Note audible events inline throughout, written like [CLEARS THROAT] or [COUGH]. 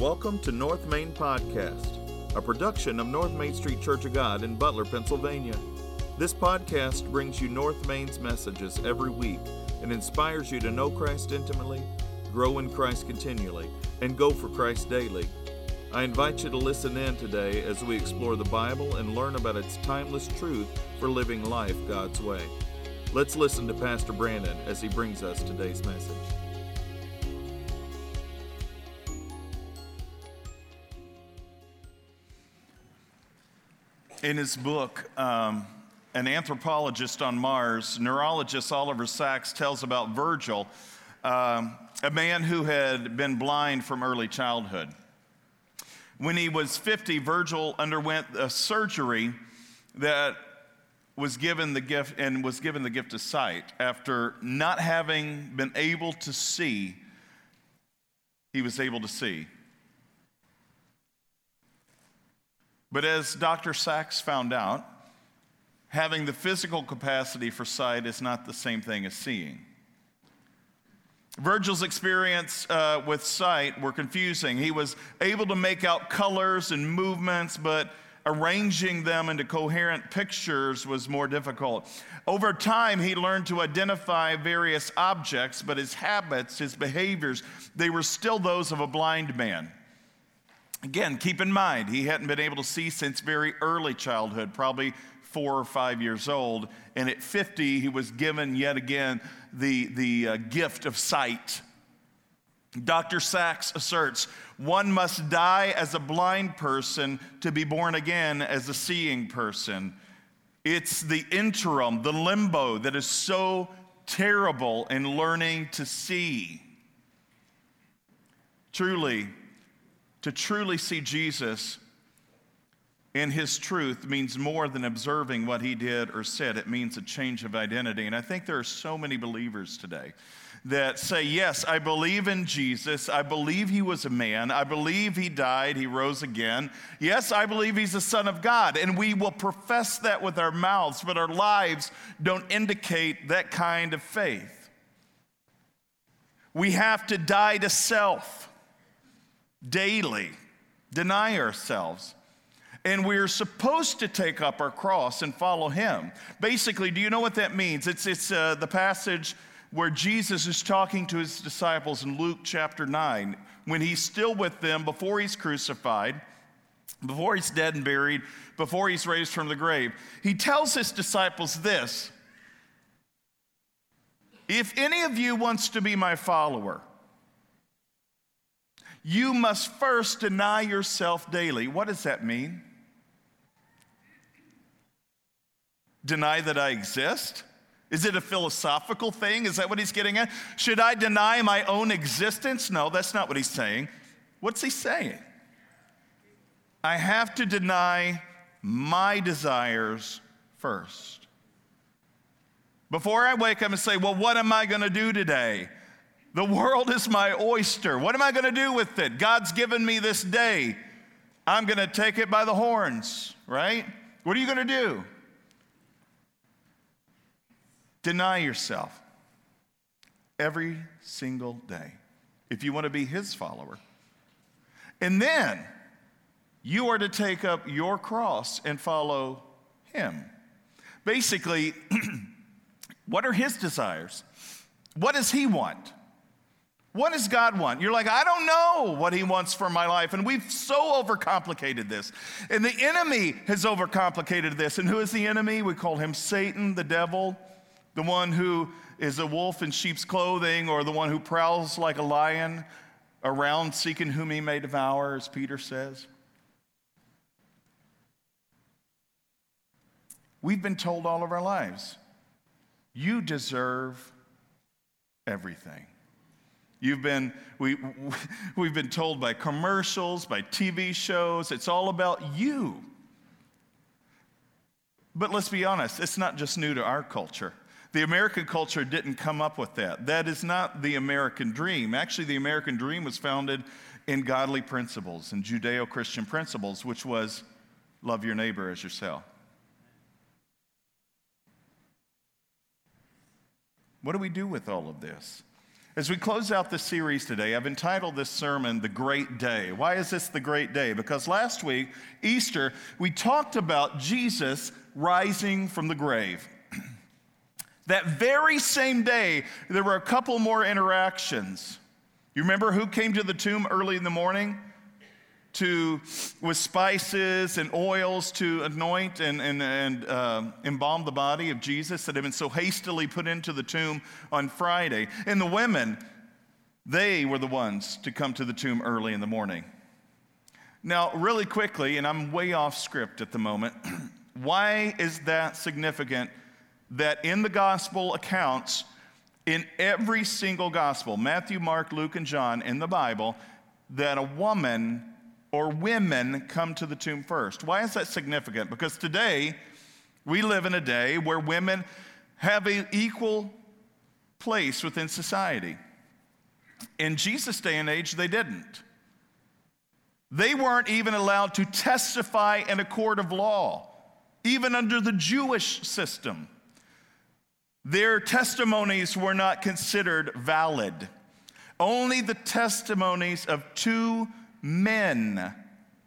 Welcome to North Main Podcast, a production of North Main Street Church of God in Butler, Pennsylvania. This podcast brings you North Main's messages every week and inspires you to know Christ intimately, grow in Christ continually, and go for Christ daily. I invite you to listen in today as we explore the Bible and learn about its timeless truth for living life God's way. Let's listen to Pastor Brandon as he brings us today's message. In his book, um, An Anthropologist on Mars, neurologist Oliver Sacks tells about Virgil, um, a man who had been blind from early childhood. When he was 50, Virgil underwent a surgery that was given the gift and was given the gift of sight after not having been able to see he was able to see but as dr Sacks found out having the physical capacity for sight is not the same thing as seeing Virgil's experience uh, with sight were confusing. He was able to make out colors and movements, but arranging them into coherent pictures was more difficult. Over time, he learned to identify various objects, but his habits, his behaviors, they were still those of a blind man. Again, keep in mind, he hadn't been able to see since very early childhood, probably four or five years old. And at 50, he was given yet again the, the uh, gift of sight. Dr. Sacks asserts one must die as a blind person to be born again as a seeing person. It's the interim, the limbo that is so terrible in learning to see. Truly, to truly see Jesus in his truth means more than observing what he did or said. It means a change of identity. And I think there are so many believers today that say, Yes, I believe in Jesus. I believe he was a man. I believe he died. He rose again. Yes, I believe he's the Son of God. And we will profess that with our mouths, but our lives don't indicate that kind of faith. We have to die to self daily, deny ourselves. And we're supposed to take up our cross and follow him. Basically, do you know what that means? It's, it's uh, the passage where Jesus is talking to his disciples in Luke chapter 9, when he's still with them before he's crucified, before he's dead and buried, before he's raised from the grave. He tells his disciples this If any of you wants to be my follower, you must first deny yourself daily. What does that mean? Deny that I exist? Is it a philosophical thing? Is that what he's getting at? Should I deny my own existence? No, that's not what he's saying. What's he saying? I have to deny my desires first. Before I wake up and say, Well, what am I going to do today? The world is my oyster. What am I going to do with it? God's given me this day. I'm going to take it by the horns, right? What are you going to do? Deny yourself every single day if you want to be his follower. And then you are to take up your cross and follow him. Basically, [CLEARS THROAT] what are his desires? What does he want? What does God want? You're like, I don't know what He wants for my life. And we've so overcomplicated this. And the enemy has overcomplicated this. And who is the enemy? We call him Satan, the devil the one who is a wolf in sheep's clothing, or the one who prowls like a lion around seeking whom he may devour, as Peter says. We've been told all of our lives, you deserve everything. You've been, we, [LAUGHS] we've been told by commercials, by TV shows, it's all about you. But let's be honest, it's not just new to our culture. The American culture didn't come up with that. That is not the American dream. Actually, the American dream was founded in godly principles and Judeo Christian principles, which was love your neighbor as yourself. What do we do with all of this? As we close out this series today, I've entitled this sermon The Great Day. Why is this the great day? Because last week, Easter, we talked about Jesus rising from the grave. [CLEARS THROAT] that very same day, there were a couple more interactions. You remember who came to the tomb early in the morning? To with spices and oils to anoint and, and, and uh, embalm the body of jesus that had been so hastily put into the tomb on friday. And the women they were the ones to come to the tomb early in the morning. Now really quickly and i'm way off script at the moment [CLEARS THROAT] why is that significant that in the gospel accounts in every single gospel matthew mark luke and john in the bible that a woman or women come to the tomb first. Why is that significant? Because today we live in a day where women have an equal place within society. In Jesus' day and age, they didn't. They weren't even allowed to testify in a court of law, even under the Jewish system. Their testimonies were not considered valid. Only the testimonies of two men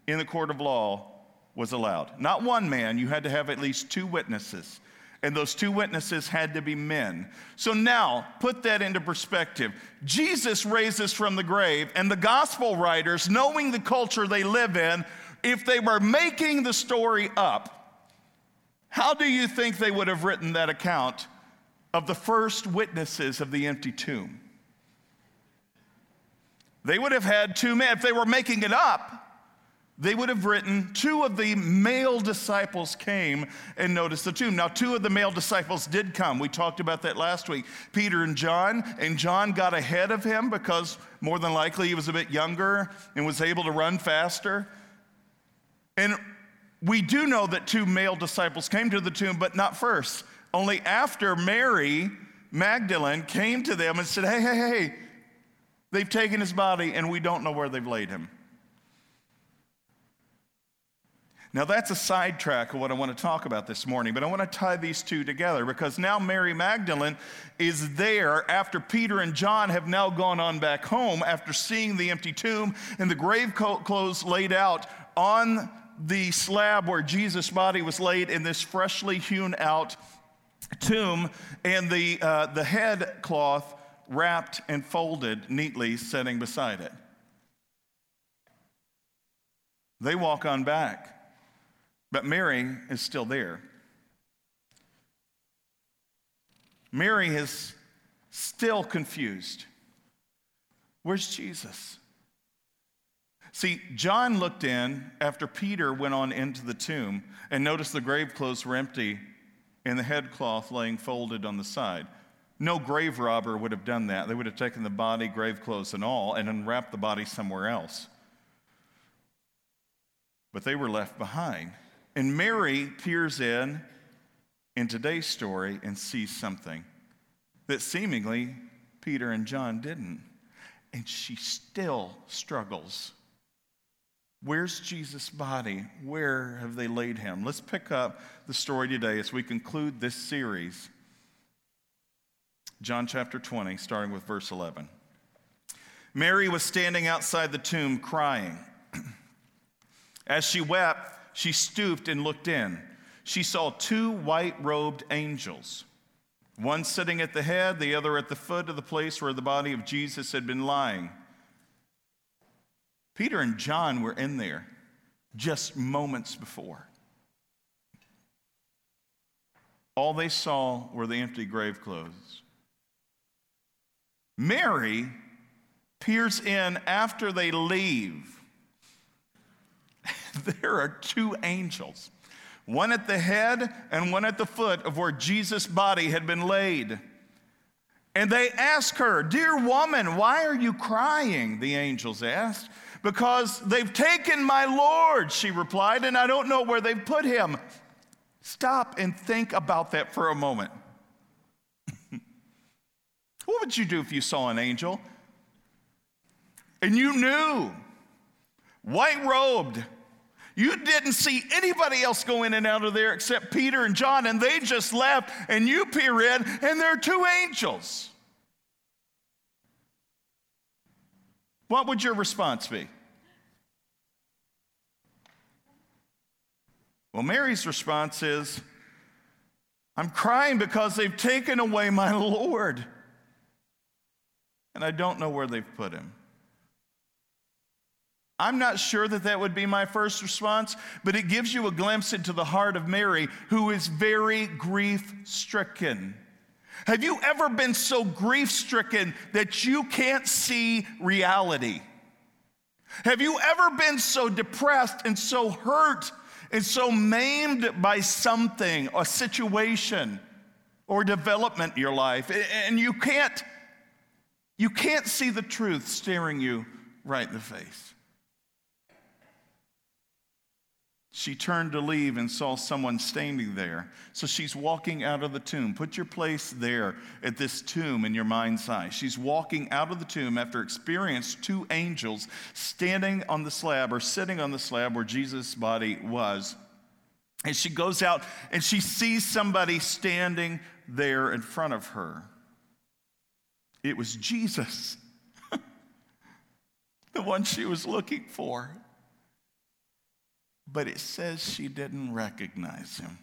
in the court of law was allowed. Not one man, you had to have at least two witnesses. And those two witnesses had to be men. So now, put that into perspective. Jesus raises from the grave, and the gospel writers, knowing the culture they live in, if they were making the story up, how do you think they would have written that account of the first witnesses of the empty tomb? They would have had two men. If they were making it up, they would have written, two of the male disciples came and noticed the tomb. Now, two of the male disciples did come. We talked about that last week. Peter and John, and John got ahead of him because more than likely he was a bit younger and was able to run faster. And we do know that two male disciples came to the tomb, but not first. Only after Mary Magdalene came to them and said, Hey, hey, hey, They've taken his body and we don't know where they've laid him. Now, that's a sidetrack of what I want to talk about this morning, but I want to tie these two together because now Mary Magdalene is there after Peter and John have now gone on back home after seeing the empty tomb and the grave clothes laid out on the slab where Jesus' body was laid in this freshly hewn out tomb and the, uh, the head cloth wrapped and folded neatly, sitting beside it. They walk on back, but Mary is still there. Mary is still confused. Where's Jesus? See, John looked in after Peter went on into the tomb and noticed the grave clothes were empty and the headcloth laying folded on the side. No grave robber would have done that. They would have taken the body, grave clothes, and all, and unwrapped the body somewhere else. But they were left behind. And Mary peers in in today's story and sees something that seemingly Peter and John didn't. And she still struggles. Where's Jesus' body? Where have they laid him? Let's pick up the story today as we conclude this series John chapter 20, starting with verse 11. Mary was standing outside the tomb crying. [CLEARS THROAT] As she wept, she stooped and looked in. She saw two white robed angels, one sitting at the head, the other at the foot of the place where the body of Jesus had been lying. Peter and John were in there just moments before. All they saw were the empty grave clothes. Mary peers in after they leave. [LAUGHS] there are two angels, one at the head and one at the foot of where Jesus' body had been laid. And they ask her, Dear woman, why are you crying? The angels asked. Because they've taken my Lord, she replied, and I don't know where they've put him. Stop and think about that for a moment. What would you do if you saw an angel and you knew, white robed? You didn't see anybody else go in and out of there except Peter and John, and they just left, and you peer in, and there are two angels. what would your response be? Well, Mary's response is, I'm crying because they've taken away my Lord, and I don't know where they've put him. I'm not sure that that would be my first response, but it gives you a glimpse into the heart of Mary, who is very grief stricken. Have you ever been so grief stricken that you can't see reality? Have you ever been so depressed and so hurt and so maimed by something, a situation, or development in your life, and you can't, you can't see the truth staring you right in the face? She turned to leave and saw someone standing there. So she's walking out of the tomb. Put your place there at this tomb in your mind's eye. She's walking out of the tomb after experiencing two angels standing on the slab or sitting on the slab where Jesus' body was. And she goes out and she sees somebody standing there in front of her. It was Jesus, [LAUGHS] the one she was looking for but it says she didn't recognize him.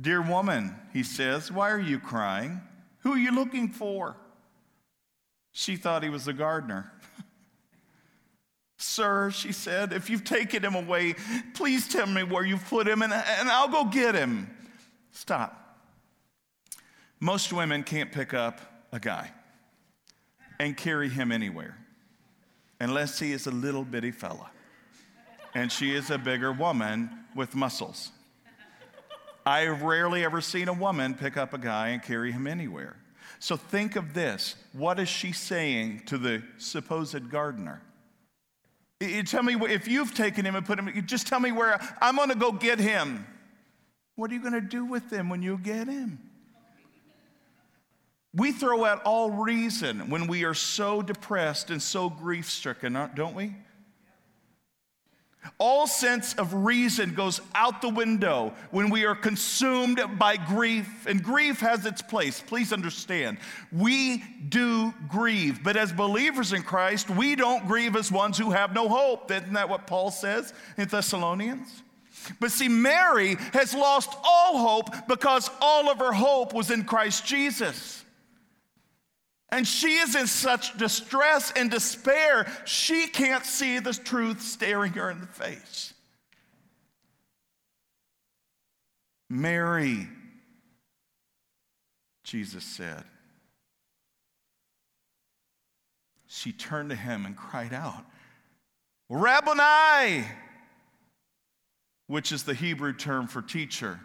Dear woman, he says, why are you crying? Who are you looking for? She thought he was the gardener. [LAUGHS] Sir, she said, if you've taken him away, please tell me where you've put him and, and I'll go get him. Stop. Most women can't pick up a guy and carry him anywhere unless he is a little bitty fella and she is a bigger woman with muscles. I've rarely ever seen a woman pick up a guy and carry him anywhere. So think of this. What is she saying to the supposed gardener? You tell me if you've taken him and put him, just tell me where I'm going to go get him. What are you going to do with him when you get him? We throw out all reason when we are so depressed and so grief stricken, don't we? All sense of reason goes out the window when we are consumed by grief, and grief has its place. Please understand, we do grieve, but as believers in Christ, we don't grieve as ones who have no hope. Isn't that what Paul says in Thessalonians? But see, Mary has lost all hope because all of her hope was in Christ Jesus. And she is in such distress and despair, she can't see the truth staring her in the face. Mary, Jesus said. She turned to him and cried out, Rabboni, which is the Hebrew term for teacher.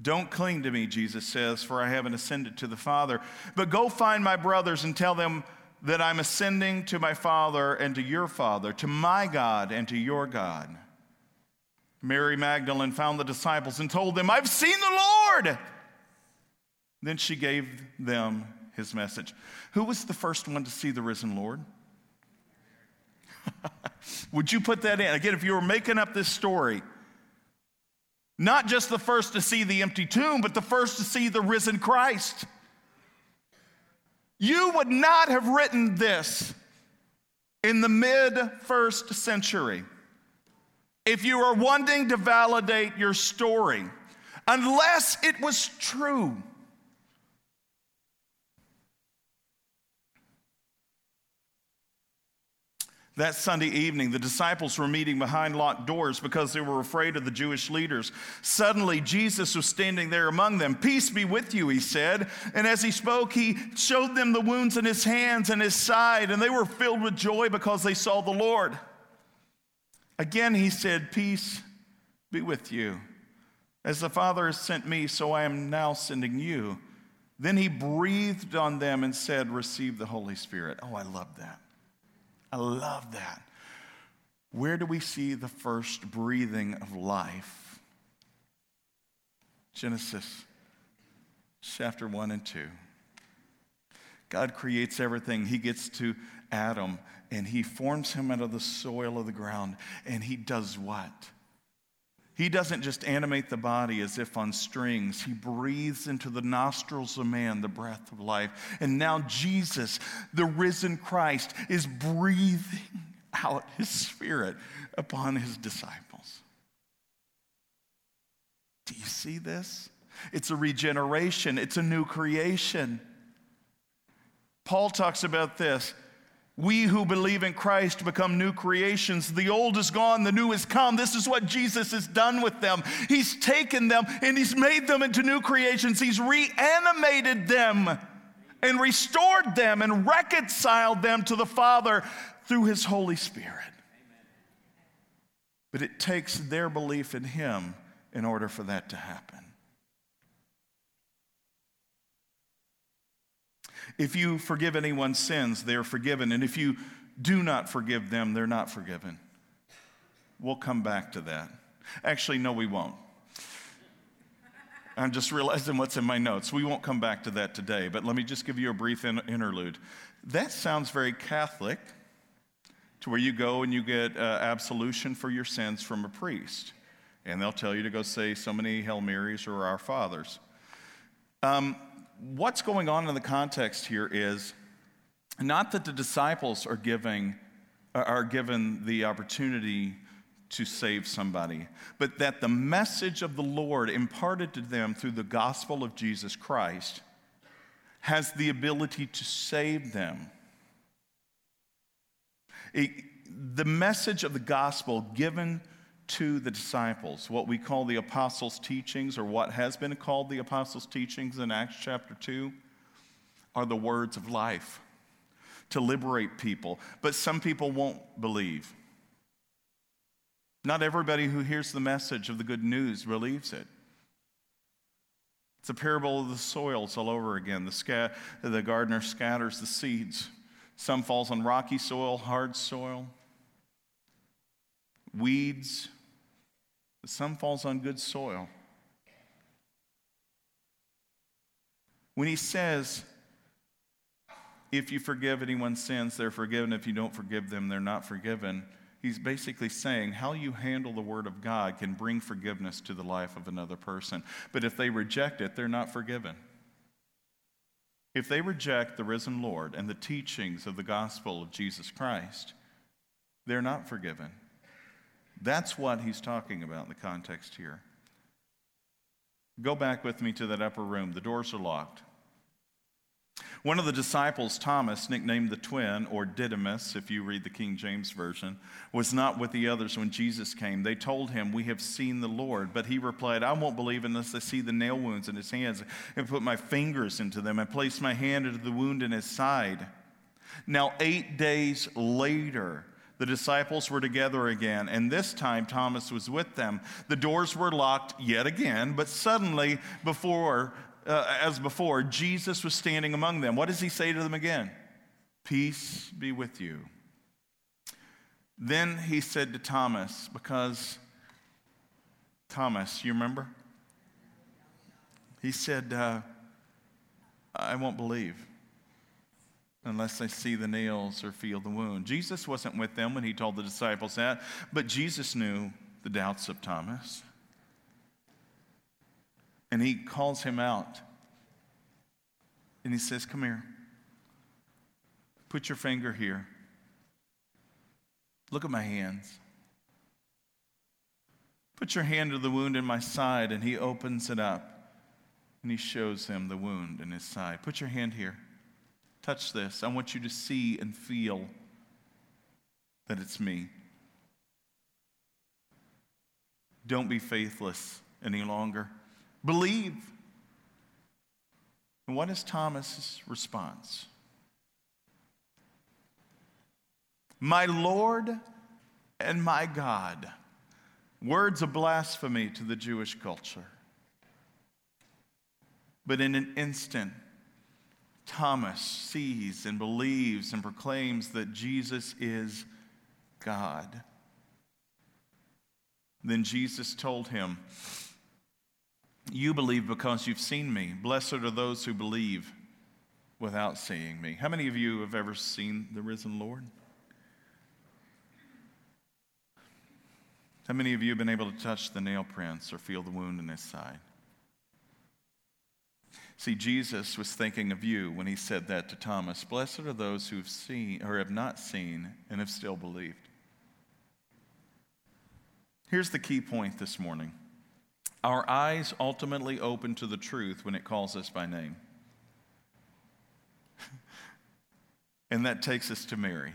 Don't cling to me, Jesus says, for I haven't ascended to the Father. But go find my brothers and tell them that I'm ascending to my Father and to your Father, to my God and to your God. Mary Magdalene found the disciples and told them, I've seen the Lord. Then she gave them his message. Who was the first one to see the risen Lord? [LAUGHS] Would you put that in? Again, if you were making up this story, not just the first to see the empty tomb, but the first to see the risen Christ. You would not have written this in the mid first century if you were wanting to validate your story, unless it was true. That Sunday evening, the disciples were meeting behind locked doors because they were afraid of the Jewish leaders. Suddenly, Jesus was standing there among them. Peace be with you, he said. And as he spoke, he showed them the wounds in his hands and his side, and they were filled with joy because they saw the Lord. Again, he said, Peace be with you. As the Father has sent me, so I am now sending you. Then he breathed on them and said, Receive the Holy Spirit. Oh, I love that. I love that. Where do we see the first breathing of life? Genesis chapter 1 and 2. God creates everything. He gets to Adam and he forms him out of the soil of the ground. And he does what? He doesn't just animate the body as if on strings. He breathes into the nostrils of man the breath of life. And now Jesus, the risen Christ, is breathing out his spirit upon his disciples. Do you see this? It's a regeneration, it's a new creation. Paul talks about this. We who believe in Christ become new creations. The old is gone, the new is come. This is what Jesus has done with them. He's taken them and He's made them into new creations. He's reanimated them and restored them and reconciled them to the Father through His Holy Spirit. But it takes their belief in Him in order for that to happen. If you forgive anyone's sins, they are forgiven. And if you do not forgive them, they're not forgiven. We'll come back to that. Actually, no, we won't. I'm just realizing what's in my notes. We won't come back to that today, but let me just give you a brief in- interlude. That sounds very Catholic to where you go and you get uh, absolution for your sins from a priest. And they'll tell you to go say so many Hail Marys or Our Fathers. Um, what's going on in the context here is not that the disciples are giving are given the opportunity to save somebody, but that the message of the Lord imparted to them through the gospel of Jesus Christ has the ability to save them. It, the message of the gospel given to the disciples, what we call the apostles' teachings, or what has been called the apostles' teachings in Acts chapter 2, are the words of life to liberate people. But some people won't believe. Not everybody who hears the message of the good news believes it. It's a parable of the soils all over again. The, sca- the gardener scatters the seeds. Some falls on rocky soil, hard soil, weeds, but some falls on good soil. When he says, if you forgive anyone's sins, they're forgiven. If you don't forgive them, they're not forgiven. He's basically saying how you handle the Word of God can bring forgiveness to the life of another person. But if they reject it, they're not forgiven. If they reject the risen Lord and the teachings of the gospel of Jesus Christ, they're not forgiven. That's what he's talking about in the context here. Go back with me to that upper room. The doors are locked. One of the disciples, Thomas, nicknamed the twin, or Didymus, if you read the King James Version, was not with the others when Jesus came. They told him, We have seen the Lord. But he replied, I won't believe unless I see the nail wounds in his hands and put my fingers into them and place my hand into the wound in his side. Now, eight days later, the disciples were together again, and this time Thomas was with them. The doors were locked yet again, but suddenly, before, uh, as before, Jesus was standing among them. What does he say to them again? Peace be with you. Then he said to Thomas, because Thomas, you remember? He said, uh, I won't believe unless they see the nails or feel the wound. Jesus wasn't with them when he told the disciples that, but Jesus knew the doubts of Thomas. And he calls him out. And he says, Come here. Put your finger here. Look at my hands. Put your hand to the wound in my side. And he opens it up. And he shows him the wound in his side. Put your hand here. Touch this. I want you to see and feel that it's me. Don't be faithless any longer. Believe. And what is Thomas's response? My Lord and my God. Words of blasphemy to the Jewish culture. But in an instant, Thomas sees and believes and proclaims that Jesus is God. Then Jesus told him, You believe because you've seen me. Blessed are those who believe without seeing me. How many of you have ever seen the risen Lord? How many of you have been able to touch the nail prints or feel the wound in his side? See, Jesus was thinking of you when he said that to Thomas. Blessed are those who have seen or have not seen and have still believed. Here's the key point this morning our eyes ultimately open to the truth when it calls us by name. [LAUGHS] and that takes us to Mary.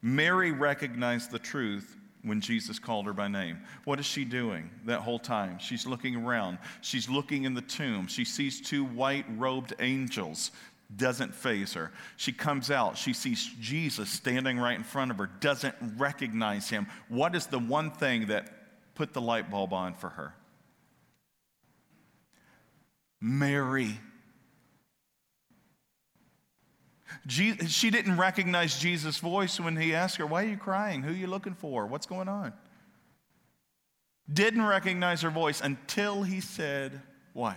Mary recognized the truth when Jesus called her by name. What is she doing that whole time? She's looking around. She's looking in the tomb. She sees two white robed angels. Doesn't faze her. She comes out. She sees Jesus standing right in front of her. Doesn't recognize him. What is the one thing that put the light bulb on for her? Mary. She didn't recognize Jesus' voice when he asked her, Why are you crying? Who are you looking for? What's going on? Didn't recognize her voice until he said, What?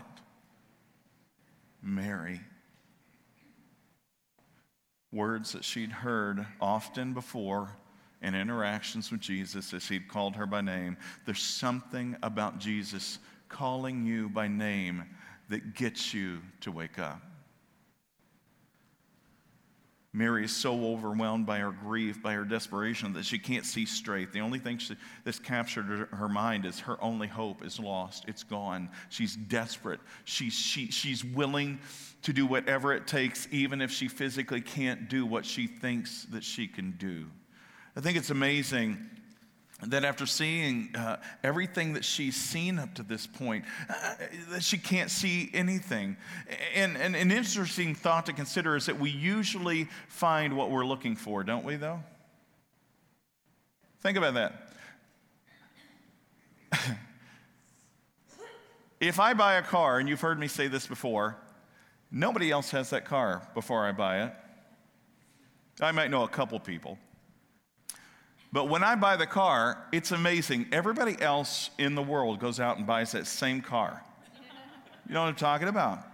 Mary. Words that she'd heard often before in interactions with Jesus as he'd called her by name. There's something about Jesus calling you by name that gets you to wake up. Mary is so overwhelmed by her grief, by her desperation, that she can't see straight. The only thing she, that's captured her mind is her only hope is lost. It's gone. She's desperate. She's, she, she's willing to do whatever it takes, even if she physically can't do what she thinks that she can do. I think it's amazing that after seeing uh, everything that she's seen up to this point, uh, that she can't see anything. And, and an interesting thought to consider is that we usually find what we're looking for, don't we, though? Think about that. [LAUGHS] if I buy a car, and you've heard me say this before, nobody else has that car before I buy it. I might know a couple people. But when I buy the car, it's amazing. Everybody else in the world goes out and buys that same car. You know what I'm talking about?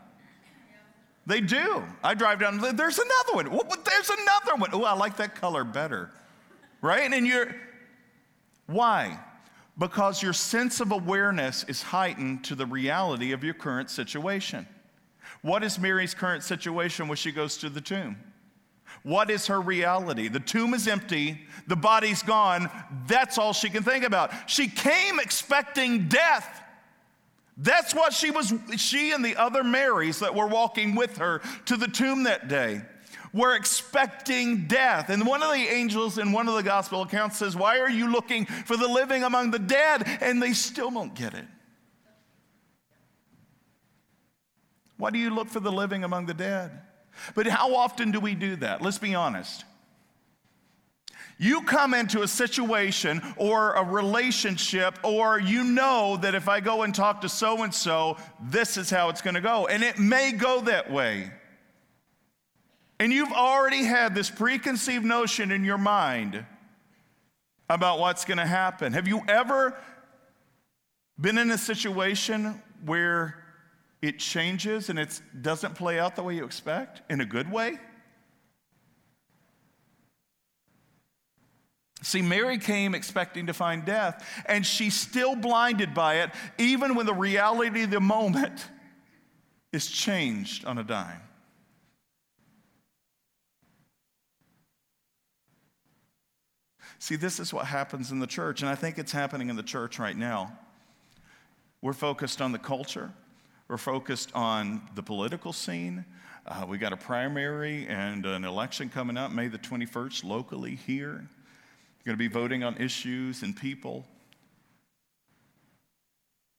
They do. I drive down, there's another one. Well, there's another one. Oh, I like that color better. Right? And you're, why? Because your sense of awareness is heightened to the reality of your current situation. What is Mary's current situation when she goes to the tomb? What is her reality? The tomb is empty, the body's gone. That's all she can think about. She came expecting death. That's what she was, she and the other Marys that were walking with her to the tomb that day were expecting death. And one of the angels in one of the gospel accounts says, Why are you looking for the living among the dead? And they still don't get it. Why do you look for the living among the dead? But how often do we do that? Let's be honest. You come into a situation or a relationship, or you know that if I go and talk to so and so, this is how it's going to go. And it may go that way. And you've already had this preconceived notion in your mind about what's going to happen. Have you ever been in a situation where it changes and it doesn't play out the way you expect in a good way? See, Mary came expecting to find death, and she's still blinded by it, even when the reality of the moment is changed on a dime. See, this is what happens in the church, and I think it's happening in the church right now. We're focused on the culture, we're focused on the political scene. Uh, we got a primary and an election coming up May the 21st locally here. You're going to be voting on issues and people.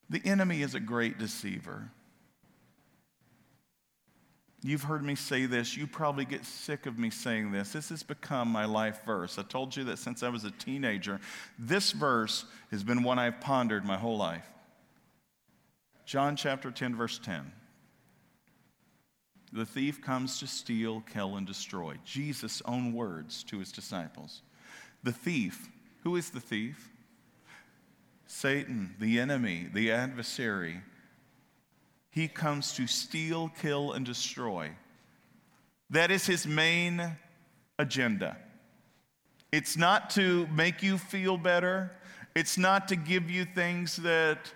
The enemy is a great deceiver. You've heard me say this. You probably get sick of me saying this. This has become my life verse. I told you that since I was a teenager. This verse has been one I've pondered my whole life. John chapter 10, verse 10. The thief comes to steal, kill, and destroy. Jesus' own words to his disciples. The thief, who is the thief? Satan, the enemy, the adversary. He comes to steal, kill, and destroy. That is his main agenda. It's not to make you feel better. It's not to give you things that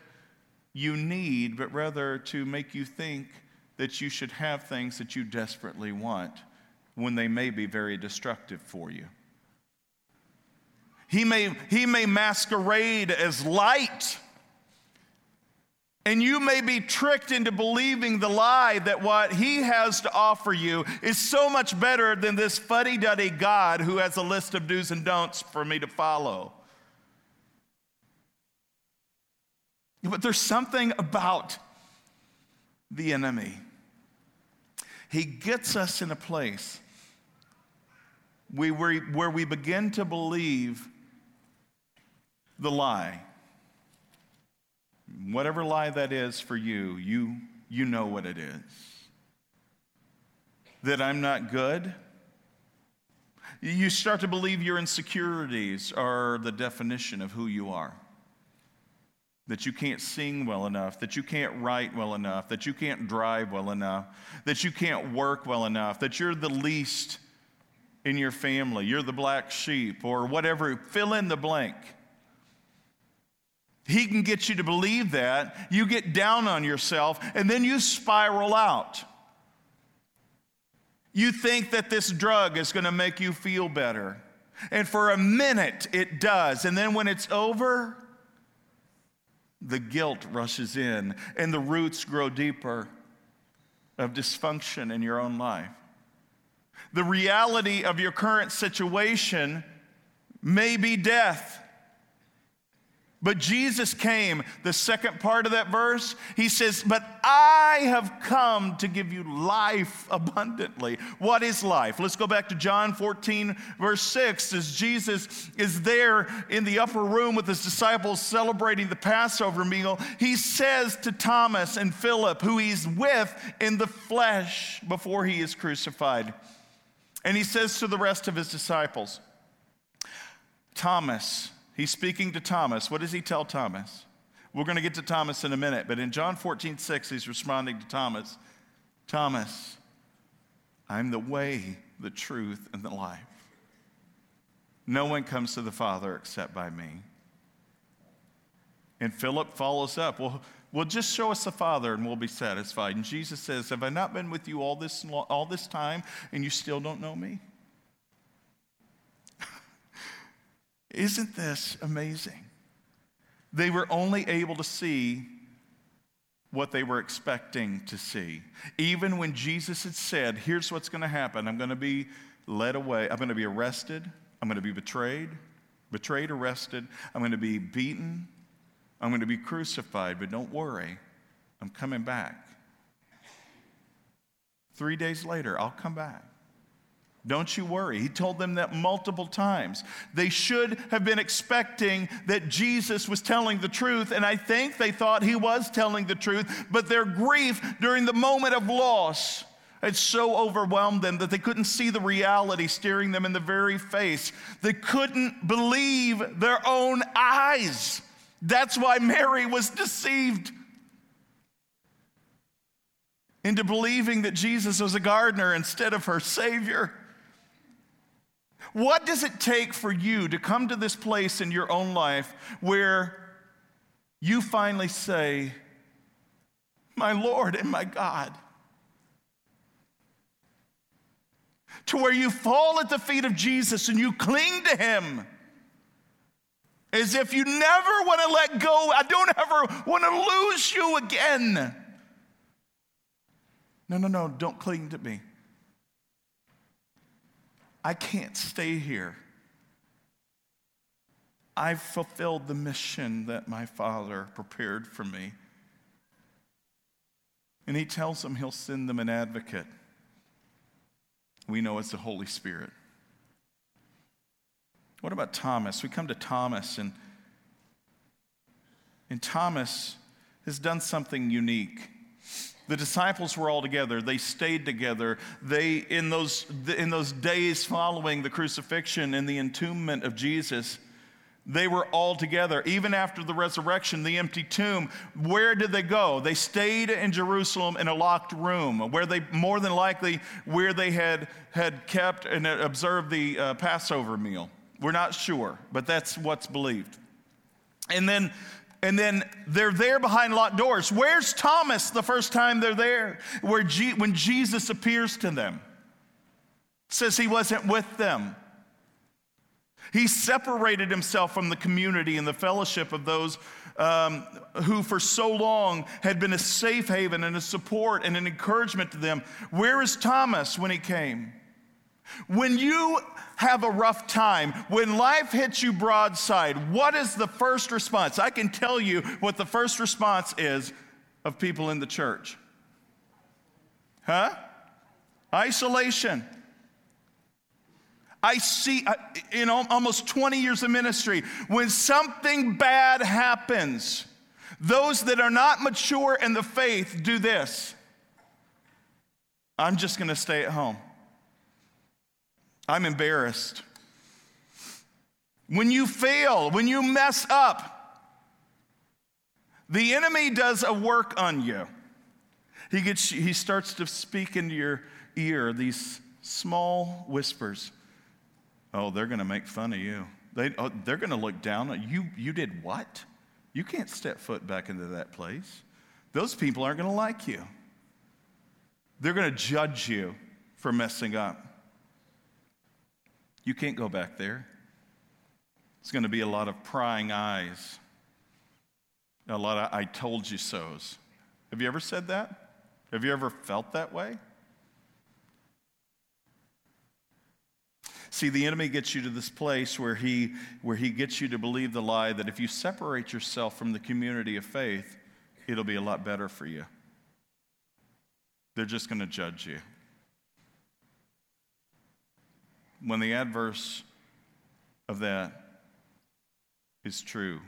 you need, but rather to make you think that you should have things that you desperately want when they may be very destructive for you. He may, he may masquerade as light. And you may be tricked into believing the lie that what he has to offer you is so much better than this fuddy duddy God who has a list of do's and don'ts for me to follow. But there's something about the enemy. He gets us in a place where we begin to believe the lie. Whatever lie that is for you, you, you know what it is. That I'm not good. You start to believe your insecurities are the definition of who you are that you can't sing well enough, that you can't write well enough, that you can't drive well enough, that you can't work well enough, that you're the least in your family, you're the black sheep, or whatever, fill in the blank. He can get you to believe that. You get down on yourself, and then you spiral out. You think that this drug is going to make you feel better. And for a minute, it does. And then when it's over, the guilt rushes in and the roots grow deeper of dysfunction in your own life. The reality of your current situation may be death. But Jesus came, the second part of that verse, he says, But I have come to give you life [LAUGHS] abundantly. What is life? Let's go back to John 14, verse 6, as Jesus is there in the upper room with his disciples celebrating the Passover meal. He says to Thomas and Philip, who he's with in the flesh before he is crucified, and he says to the rest of his disciples, Thomas, He's speaking to Thomas. What does he tell Thomas? We're going to get to Thomas in a minute, but in John 14, 6, he's responding to Thomas Thomas, I'm the way, the truth, and the life. No one comes to the Father except by me. And Philip follows up. Well, well, just show us the Father and we'll be satisfied. And Jesus says, Have I not been with you all this, all this time and you still don't know me? Isn't this amazing? They were only able to see what they were expecting to see. Even when Jesus had said, Here's what's going to happen I'm going to be led away, I'm going to be arrested, I'm going to be betrayed, betrayed, arrested, I'm going to be beaten, I'm going to be crucified, but don't worry, I'm coming back. Three days later, I'll come back. Don't you worry. He told them that multiple times. They should have been expecting that Jesus was telling the truth, and I think they thought he was telling the truth, but their grief during the moment of loss had so overwhelmed them that they couldn't see the reality staring them in the very face. They couldn't believe their own eyes. That's why Mary was deceived into believing that Jesus was a gardener instead of her Savior. What does it take for you to come to this place in your own life where you finally say, My Lord and my God? To where you fall at the feet of Jesus and you cling to Him as if you never want to let go. I don't ever want to lose you again. No, no, no, don't cling to me. I can't stay here. I've fulfilled the mission that my Father prepared for me. And he tells them he'll send them an advocate. We know it's the Holy Spirit. What about Thomas? We come to Thomas, and, and Thomas has done something unique. The disciples were all together. They stayed together. They, in those, in those days following the crucifixion and the entombment of Jesus, they were all together. Even after the resurrection, the empty tomb, where did they go? They stayed in Jerusalem in a locked room, where they, more than likely, where they had, had kept and observed the uh, Passover meal. We're not sure, but that's what's believed. And then and then they're there behind locked doors. Where's Thomas the first time they're there? Where when Jesus appears to them. Says he wasn't with them. He separated himself from the community and the fellowship of those um, who for so long had been a safe haven and a support and an encouragement to them. Where is Thomas when he came? When you have a rough time, when life hits you broadside, what is the first response? I can tell you what the first response is of people in the church. Huh? Isolation. I see uh, in almost 20 years of ministry, when something bad happens, those that are not mature in the faith do this I'm just going to stay at home. I'm embarrassed. When you fail, when you mess up, the enemy does a work on you. He, gets, he starts to speak into your ear these small whispers. Oh, they're going to make fun of you. They, oh, they're going to look down on you. You did what? You can't step foot back into that place. Those people aren't going to like you. They're going to judge you for messing up. You can't go back there. It's going to be a lot of prying eyes, a lot of I told you so's. Have you ever said that? Have you ever felt that way? See, the enemy gets you to this place where he, where he gets you to believe the lie that if you separate yourself from the community of faith, it'll be a lot better for you. They're just going to judge you when the adverse of that is true,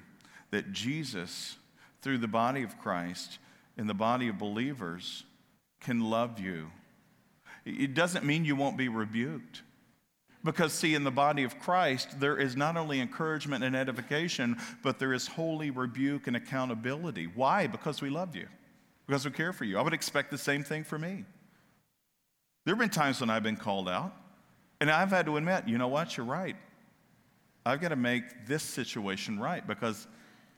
that Jesus, through the body of Christ and the body of believers, can love you. It doesn't mean you won't be rebuked. Because, see, in the body of Christ, there is not only encouragement and edification, but there is holy rebuke and accountability. Why? Because we love you, because we care for you. I would expect the same thing for me. There have been times when I've been called out. And I've had to admit, you know what? You're right. I've got to make this situation right because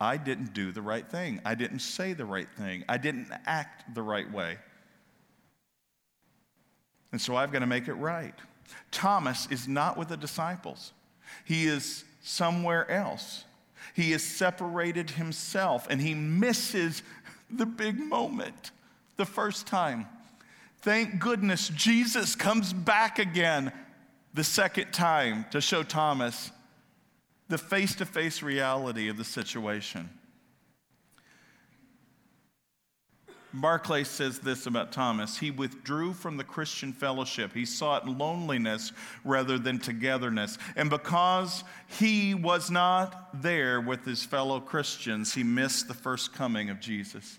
I didn't do the right thing. I didn't say the right thing. I didn't act the right way. And so I've got to make it right. Thomas is not with the disciples, he is somewhere else. He has separated himself and he misses the big moment the first time. Thank goodness Jesus comes back again the second time to show Thomas the face to face reality of the situation. Barclay says this about Thomas. He withdrew from the Christian fellowship. He sought loneliness rather than togetherness. And because he was not there with his fellow Christians, he missed the first coming of Jesus.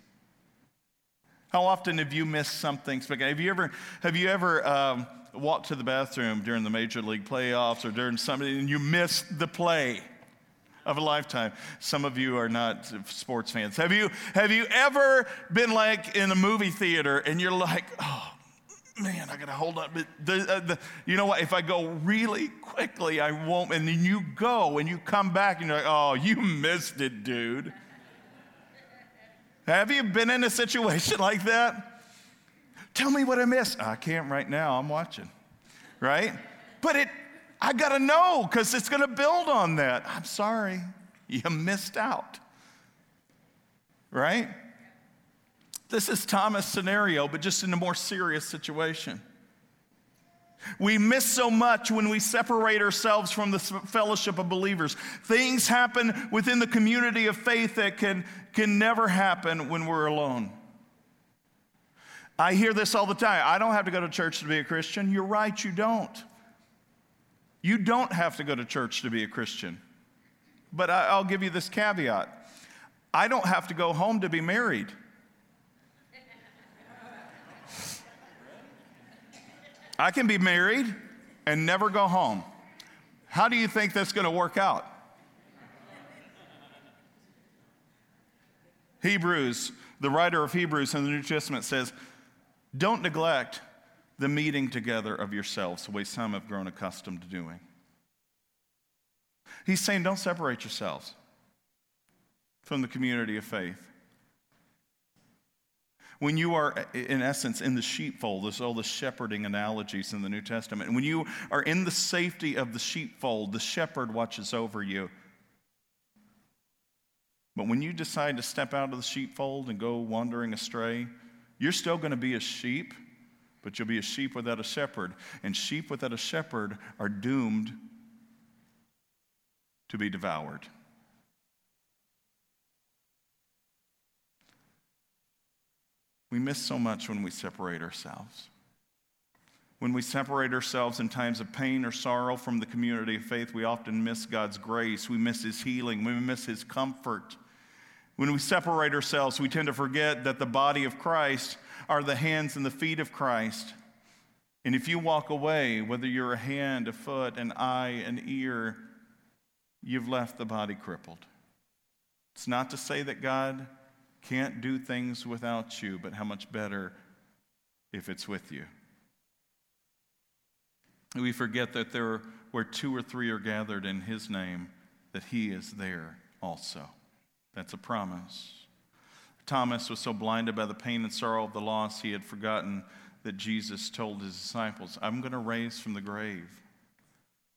How often have you missed something? Have you ever, have you ever um, walk to the bathroom during the major league playoffs or during something and you missed the play of a lifetime. Some of you are not sports fans. Have you, have you ever been like in a movie theater and you're like, oh, man, I gotta hold up. The, uh, the, you know what? If I go really quickly, I won't. And then you go and you come back and you're like, oh, you missed it, dude. Have you been in a situation [LAUGHS] like that? Tell me what I missed. I can't right now. I'm watching. Right? But it I got to know cuz it's going to build on that. I'm sorry. You missed out. Right? This is Thomas' scenario, but just in a more serious situation. We miss so much when we separate ourselves from the fellowship of believers. Things happen within the community of faith that can, can never happen when we're alone. I hear this all the time. I don't have to go to church to be a Christian. You're right, you don't. You don't have to go to church to be a Christian. But I, will give you this caveat I don't have to go home to be married. I can be married and never go home. How do you think that's going to work out? Hebrews, the writer of Hebrews in the New Testament says, don't neglect the meeting together of yourselves, the way some have grown accustomed to doing. He's saying, don't separate yourselves. from the community of faith. When you are, in essence, in the sheepfold, there's all the shepherding analogies in the New Testament. When you are in the safety of the sheepfold, the shepherd watches over you. But when you decide to step out of the sheepfold and go wandering astray, you're still going to be a sheep, but you'll be a sheep without a shepherd. And sheep without a shepherd are doomed to be devoured. We miss so much when we separate ourselves. When we separate ourselves in times of pain or sorrow from the community of faith, we often miss God's grace. We miss His healing. We miss His comfort. When we separate ourselves, we tend to forget that the body of Christ are the hands and the feet of Christ. And if you walk away, whether you're a hand, a foot, an eye, an ear, you've left the body crippled. It's not to say that God can't do things without you, but how much better if it's with you. We forget that there, where two or three are gathered in His name, that He is there also. That's a promise. Thomas was so blinded by the pain and sorrow of the loss, he had forgotten that Jesus told his disciples, I'm going to raise from the grave.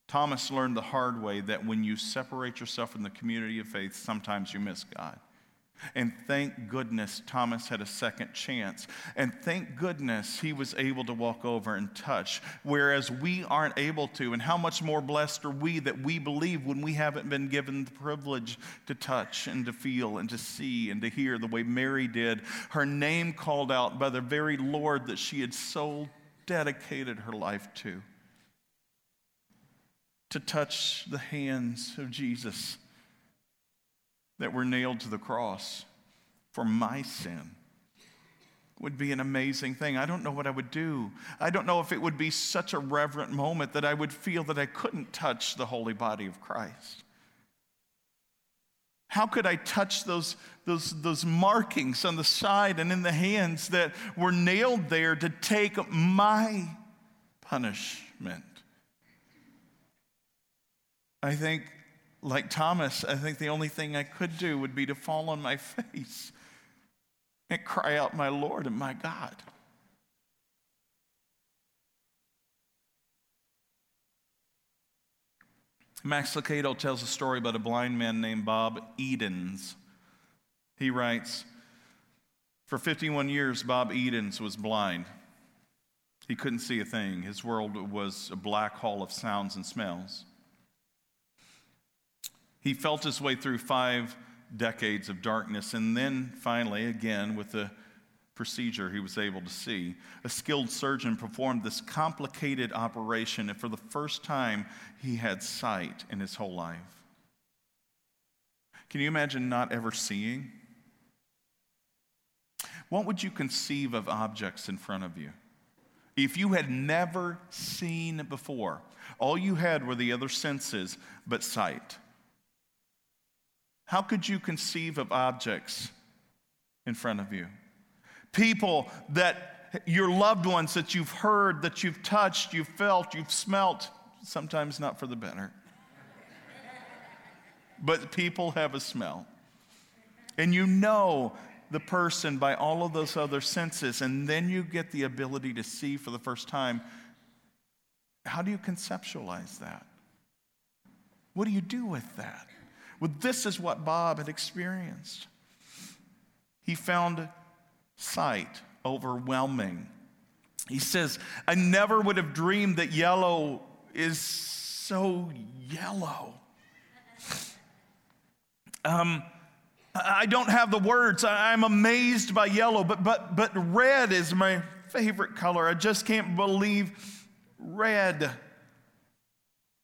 Thomas learned the hard way that when you separate yourself from the community of faith, sometimes you miss God. And thank goodness Thomas had a second chance. And thank goodness he was able to walk over and touch, whereas we aren't able to. And how much more blessed are we that we believe when we haven't been given the privilege to touch and to feel and to see and to hear the way Mary did, her name called out by the very Lord that she had so dedicated her life to. To touch the hands of Jesus that were nailed to the cross for my sin would be an amazing thing. I don't know what I would do. I don't know if it would be such a reverent moment that I would feel that I couldn't touch the holy body of Christ. How could I touch those, those, those markings on the side and in the hands that were nailed there to take my punishment? I think like Thomas, I think the only thing I could do would be to fall on my [LAUGHS] face and cry out, My Lord and my God. Max Lucado tells a story about a blind man named Bob Edens. He writes, For 51 years, Bob Edens was blind. He couldn't see a thing. His world was a black hole of sounds and smells. He felt his way through five decades of darkness, and then finally, again, with the procedure he was able to see. A skilled surgeon performed this complicated operation, and for the first time, he had sight in his whole life. Can you imagine not ever seeing? What would you conceive of objects in front of you? If you had never seen before, all you had were the other senses but sight. How could you conceive of objects in front of you? People that your loved ones that you've heard, that you've touched, you've felt, you've smelt, sometimes not for the better. but people have a smell. And you know the person by all of those other senses, and then you get the ability to see for the first time. How do you conceptualize that? What do you do with that? Well, this is what Bob had experienced. He found sight overwhelming. He says, I never would have dreamed that yellow is so yellow. Um, I don't have the words. I'm amazed by yellow, but, but, but red is my favorite color. I just can't believe red.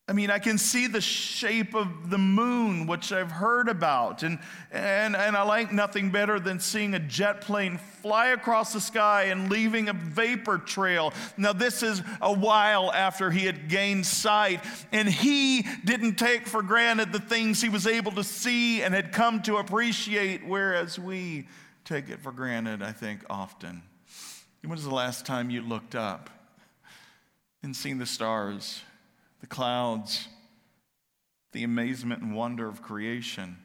I mean, I can see the shape of the moon, which I've heard about. And, and, and I like nothing better than seeing a jet plane fly across the sky and leaving a vapor trail. Now, this is a while after he had gained sight, and he didn't take for granted the things he was able to see and had come to appreciate, whereas we take it for granted, I think, often. When was the last time you looked up and seen the stars? The clouds, the amazement and wonder of creation.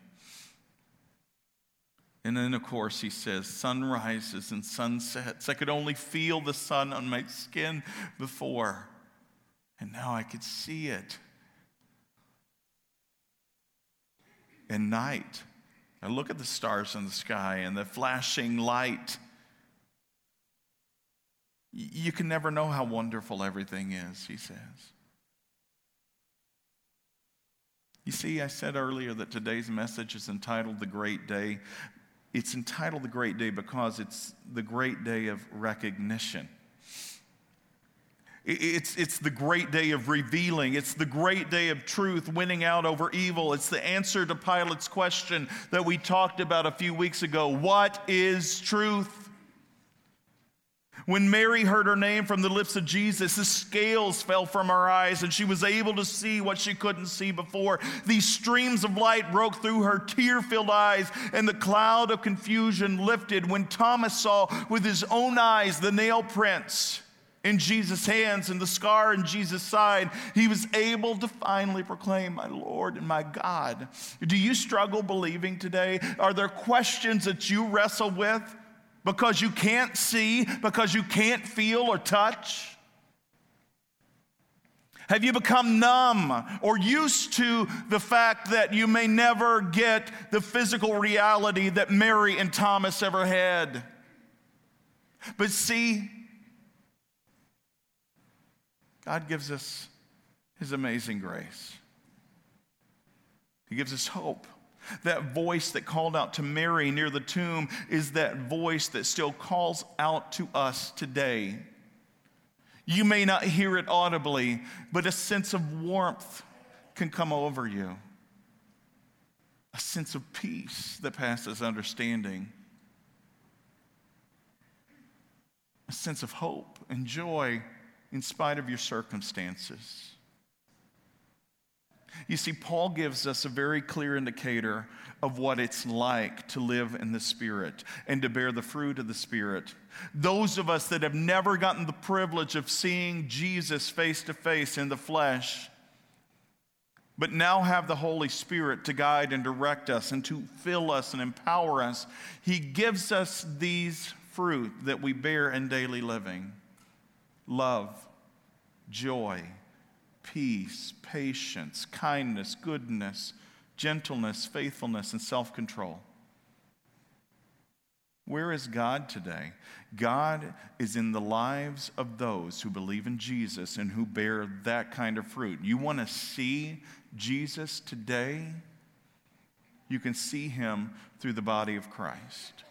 And then, of course, he says, sunrises and sunsets. I could only feel the sun on my skin before, and now I could see it. And night, I look at the stars in the sky and the flashing light. You can never know how wonderful everything is, he says. You see, I said earlier that today's message is entitled The Great Day. It's entitled The Great Day because it's the great day of recognition. It's, it's the great day of revealing. It's the great day of truth winning out over evil. It's the answer to Pilate's question that we talked about a few weeks ago What is truth? When Mary heard her name from the lips of Jesus, the scales fell from her eyes and she was able to see what she couldn't see before. These streams of light broke through her tear filled eyes, and the cloud of confusion lifted when Thomas saw with his own eyes the nail prints in Jesus' hands and the scar in Jesus' side. He was able to finally proclaim, My Lord and my God. Do you struggle believing today? Are there questions that you wrestle with? Because you can't see, because you can't feel or touch? Have you become numb or used to the fact that you may never get the physical reality that Mary and Thomas ever had? But see, God gives us His amazing grace. He gives us hope. That voice that called out to Mary near the tomb is that voice that still calls out to us today. You may not hear it audibly, but a sense of warmth can come over you, a sense of peace that passes understanding, a sense of hope and joy in spite of your circumstances. You see, Paul gives us a very clear indicator of what it's like to live in the Spirit and to bear the fruit of the Spirit. Those of us that have never gotten the privilege of seeing Jesus face to face in the flesh, but now have the Holy Spirit to guide and direct us and to fill us and empower us, He gives us these fruit that we bear in daily living love, joy peace, patience, kindness, goodness, gentleness, faithfulness, and self control. Where is God today? God is in the lives of those who believe in Jesus and who bear that kind of fruit. You want to see Jesus today? You can see him through the body of Christ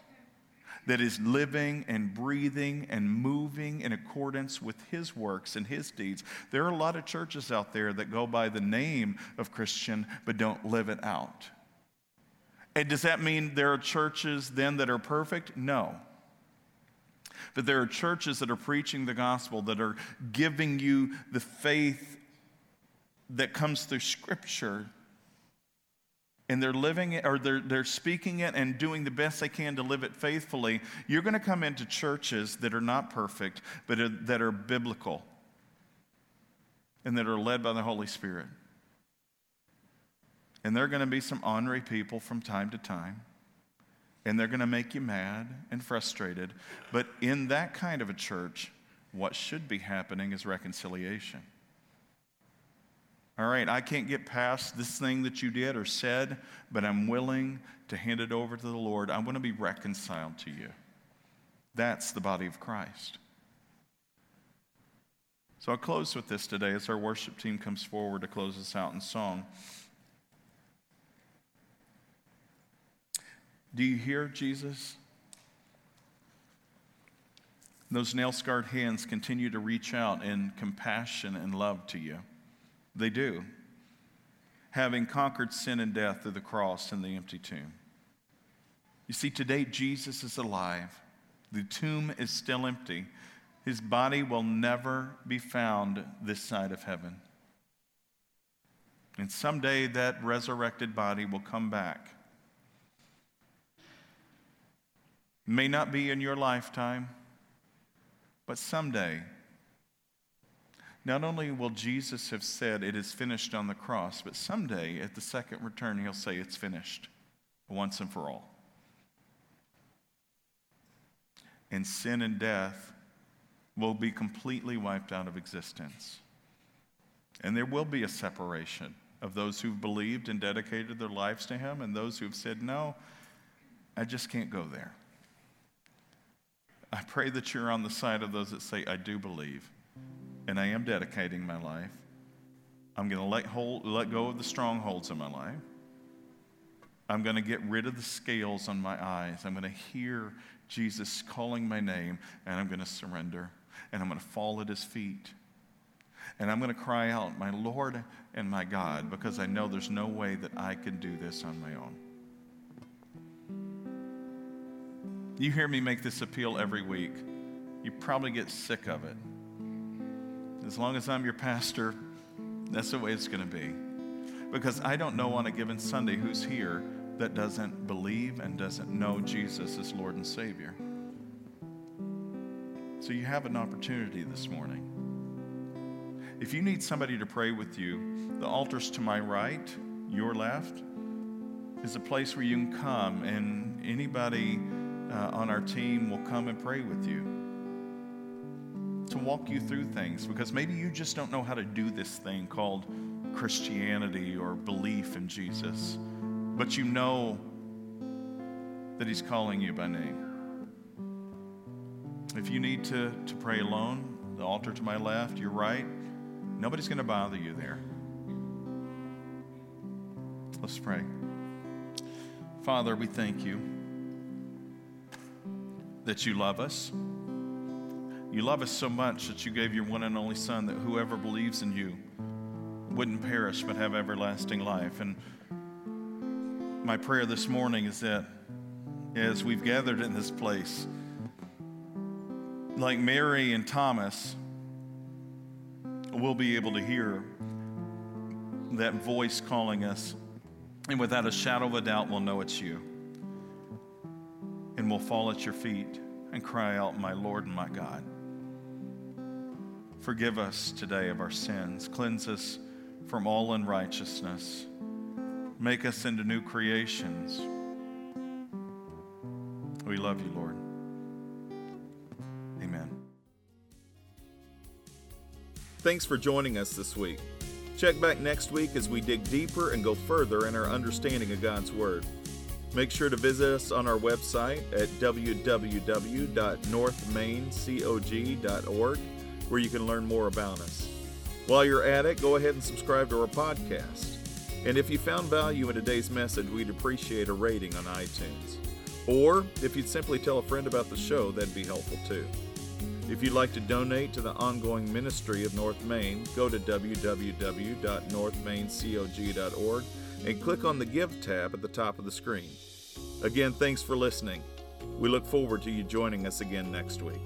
that is living and breathing and moving in accordance with his works and his deeds. There are a lot of churches out there that go by the name of Christian but don't live it out. And does that mean there are churches then that are perfect? No. But there are churches that are preaching the gospel, that are giving you the faith that comes through Scripture and they're living it or they're, they're speaking it and doing the best they can to live it faithfully, you're going to come into churches that are not perfect, but are, that are biblical and that are led by the Holy Spirit. And there are going to be some ornery people from time to time, and they're going to make you mad and frustrated. But in that kind of a church, what should be happening is reconciliation. All right, I can't get past this thing that you did or said, but I'm willing to hand it over to the Lord. I want to be reconciled to you. That's the body of Christ. So I'll close with this today as our worship team comes forward to close us out in song. Do you hear Jesus? Those nail scarred hands continue to reach out in compassion and love to you. They do, having conquered sin and death through the cross and the empty tomb. You see, today Jesus is alive. The tomb is still empty. His body will never be found this side of heaven. And someday that resurrected body will come back. May not be in your lifetime, but someday not only will Jesus have said it is finished on the cross, but someday at the second return, he'll say it's finished once and for all. and sin and death will be completely wiped out of existence. And there will be a separation of those who've believed and dedicated their lives to Him and those who've said, No, I just can't go there. I pray that you're on the side of those that say, I do believe, and I am dedicating my life. I'm going to let, hold, let go of the strongholds in my life. I'm going to get rid of the scales on my eyes. I'm going to hear Jesus calling my name, and I'm going to surrender, and I'm going to fall at his feet. And I'm going to cry out, My Lord and my God, because I know there's no way that I can do this on my own. You hear me make this appeal every week. You probably get sick of it. As long as I'm your pastor, that's the way it's going to be. Because I don't know on a given Sunday who's here that doesn't believe and doesn't know Jesus as Lord and Savior. So you have an opportunity this morning. If you need somebody to pray with you, the altar's to my right, your left, is a place where you can come and anybody uh, on our team will come and pray with you to walk you through things because maybe you just don't know how to do this thing called Christianity or belief in Jesus, but you know that He's calling you by name. If you need to, to pray alone, the altar to my left, your right, nobody's going to bother you there. Let's pray. Father, we thank you that you love us. You love us so much that you gave your one and only Son, that whoever believes in you wouldn't perish but have everlasting life. And my prayer this morning is that as we've gathered in this place, like Mary and Thomas, we'll be able to hear that voice calling us, and without a shadow of a doubt, we'll know it's you and we'll fall at your feet and cry out, My Lord and my God. Forgive us today of our sins. Cleanse us from all unrighteousness. Make us into new creations. We love you, Lord. Amen. Thanks for joining us this week. Check back next week as we dig deeper and go further in our understanding of God's Word. Make sure to visit us on our website at www.northmaincog.org where you can learn more about us. While you're at it, go ahead and subscribe to our podcast. And if you found value in today's message, we'd appreciate a rating on iTunes. Or if you'd simply tell a friend about the show, that'd be helpful too. If you'd like to donate to the ongoing ministry of North Main, go to www.northmaincog.org and click on the Give tab at the top of the screen. Again, thanks for listening. We look forward to you joining us again next week.